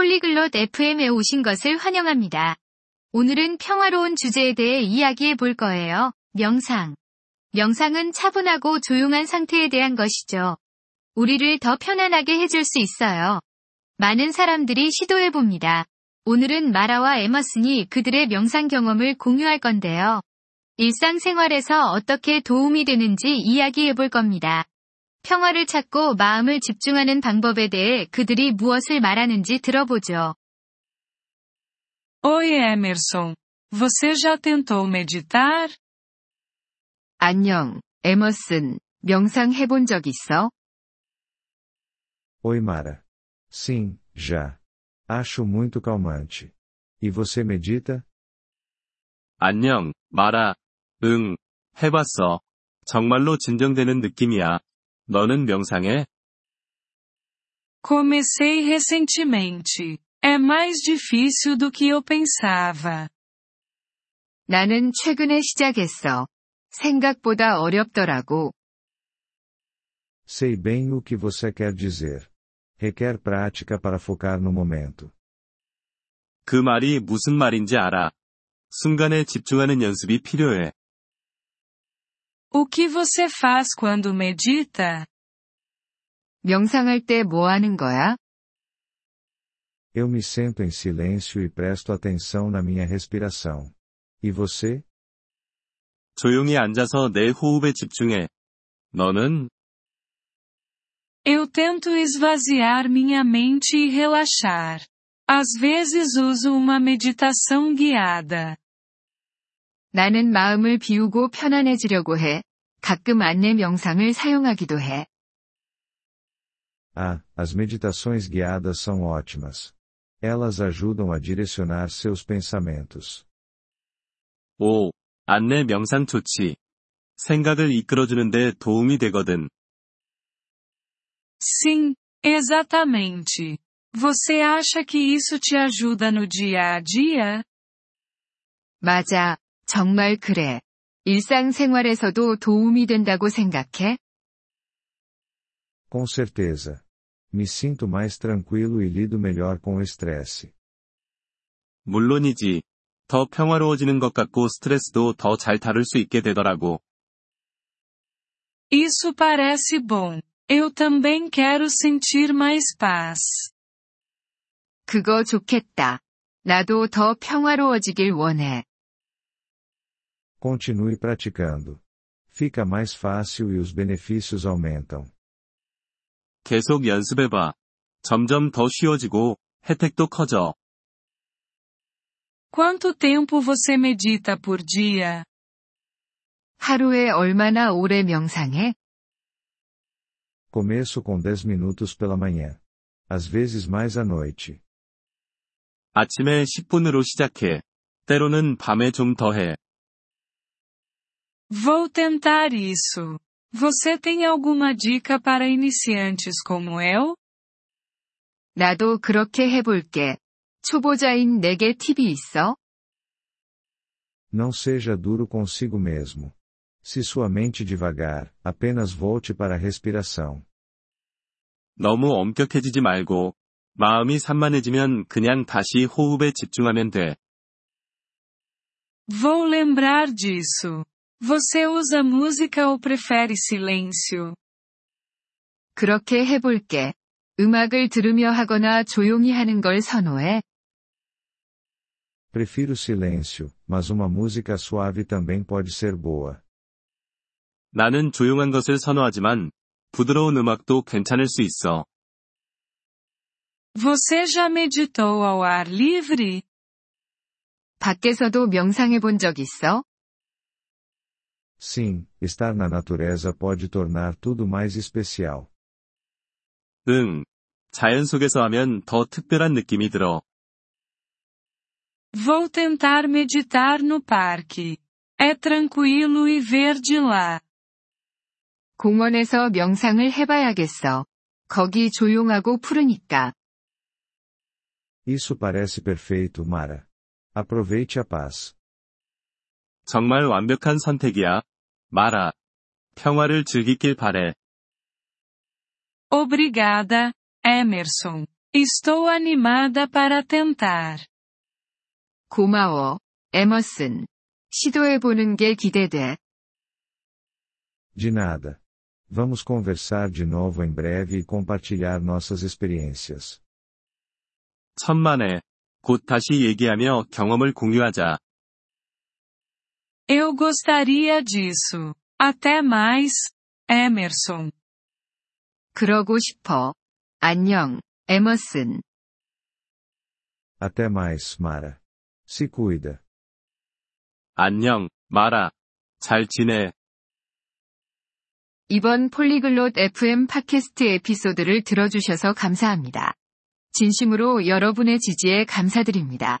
폴리글롯 FM에 오신 것을 환영합니다. 오늘은 평화로운 주제에 대해 이야기해 볼 거예요. 명상. 명상은 차분하고 조용한 상태에 대한 것이죠. 우리를 더 편안하게 해줄 수 있어요. 많은 사람들이 시도해 봅니다. 오늘은 마라와 에머슨이 그들의 명상 경험을 공유할 건데요. 일상생활에서 어떻게 도움이 되는지 이야기해 볼 겁니다. 평화를 찾고 마음을 집중하는 방법에 대해 그들이 무엇을 말하는지 들어보죠. Oi Emerson. Você já tentou meditar? 안녕, 에머슨. 명상 해본 적 있어? Oi Mara. Sim, já. Acho muito calmante. E você medita? 안녕, 마라. 응, 해봤어. 정말로 진정되는 느낌이야. 너는 명상해? Comecei recentemente. É mais difícil do que eu pensava. 나는 최근에 시작했어. 생각보다 어렵더라고. Sei bem o que você quer dizer. Requer prática para focar no momento. 그 말이 무슨 말인지 알아. 순간에 집중하는 연습이 필요해. O que você faz quando medita? 명상할 때 뭐 하는 거야? Eu me sento em silêncio e presto atenção na minha respiração. E você? 조용히 앉아서 내 호흡에 집중해. 너는? Eu tento esvaziar minha mente e relaxar. Às vezes uso uma meditação guiada. 나는 마음을 비우고 편안해지려고 해. 가끔 안내 명상을 사용하기도 해. Ah, as meditações guiadas são ótimas. Elas ajudam a direcionar seus pensamentos. 오, 안내 명상 좋지. 생각을 이끌어주는데 도움이 되거든. Sim, exatamente. Você acha que isso te ajuda no dia a dia? 맞아. 정말 그래. 일상생활에서도 도움이 된다고 생각해? Com certeza. Me sinto mais tranquilo e lido melhor com o estresse. 물론이지. 더 평화로워지는 것 같고 스트레스도 더 잘 다룰 수 있게 되더라고. Isso parece bom. Eu também quero sentir mais paz. 그거 좋겠다. 나도 더 평화로워지길 원해. Continue praticando. Fica mais fácil e os benefícios aumentam. 계속 연습해봐. 점점 더 쉬워지고, 혜택도 커져. Quanto tempo você medita por dia? 하루에 얼마나 오래 명상해? Começo com 10 minutos pela manhã. Às vezes mais à noite. 아침에 10분으로 시작해. 때로는 밤에 좀 더 해. Vou tentar isso. Você tem alguma dica para iniciantes como eu? 나도 그렇게 해볼게. 초보자인 내게 팁이 있어? Não seja duro consigo mesmo. Se sua mente devagar, apenas volte para a respiração. 너무 엄격해지지 말고, 마음이 산만해지면 그냥 다시 호흡에 집중하면 돼. Vou lembrar disso. Você usa música ou prefere silêncio? 그렇게 해볼게. 음악을 들으며 하거나 조용히 하는 걸 선호해? Prefiro silêncio, mas uma música suave também pode ser boa. 나는 조용한 것을 선호하지만, 부드러운 음악도 괜찮을 수 있어. Você já meditou ao ar livre? 밖에서도 명상해 본 적 있어? Sim, estar na natureza pode tornar tudo mais especial. 응. 자연 속에서 하면 더 특별한 느낌이 들어. Vou tentar meditar no parque. É tranquilo e verde lá. 공원에서 명상을 해봐야겠어. 거기 조용하고 푸르니까. Isso parece perfeito, Mara. Aproveite a paz. 정말 완벽한 선택이야. 마라. 평화를 즐기길 바래. Obrigada, Emerson. Estou animada para tentar. 고마워, 에머슨. 시도해보는 게 기대돼. De nada. Vamos conversar de novo em breve e compartilhar nossas experiências. 천만에. 곧 다시 얘기하며 경험을 공유하자. Eu gostaria disso. Até mais, Emerson. 그러고 싶어. 안녕, 에머슨. Até mais, Mara. Se cuida. 안녕, 마라. 잘 지내. 이번 폴리글롯 FM 팟캐스트 에피소드를 들어주셔서 감사합니다. 진심으로 여러분의 지지에 감사드립니다.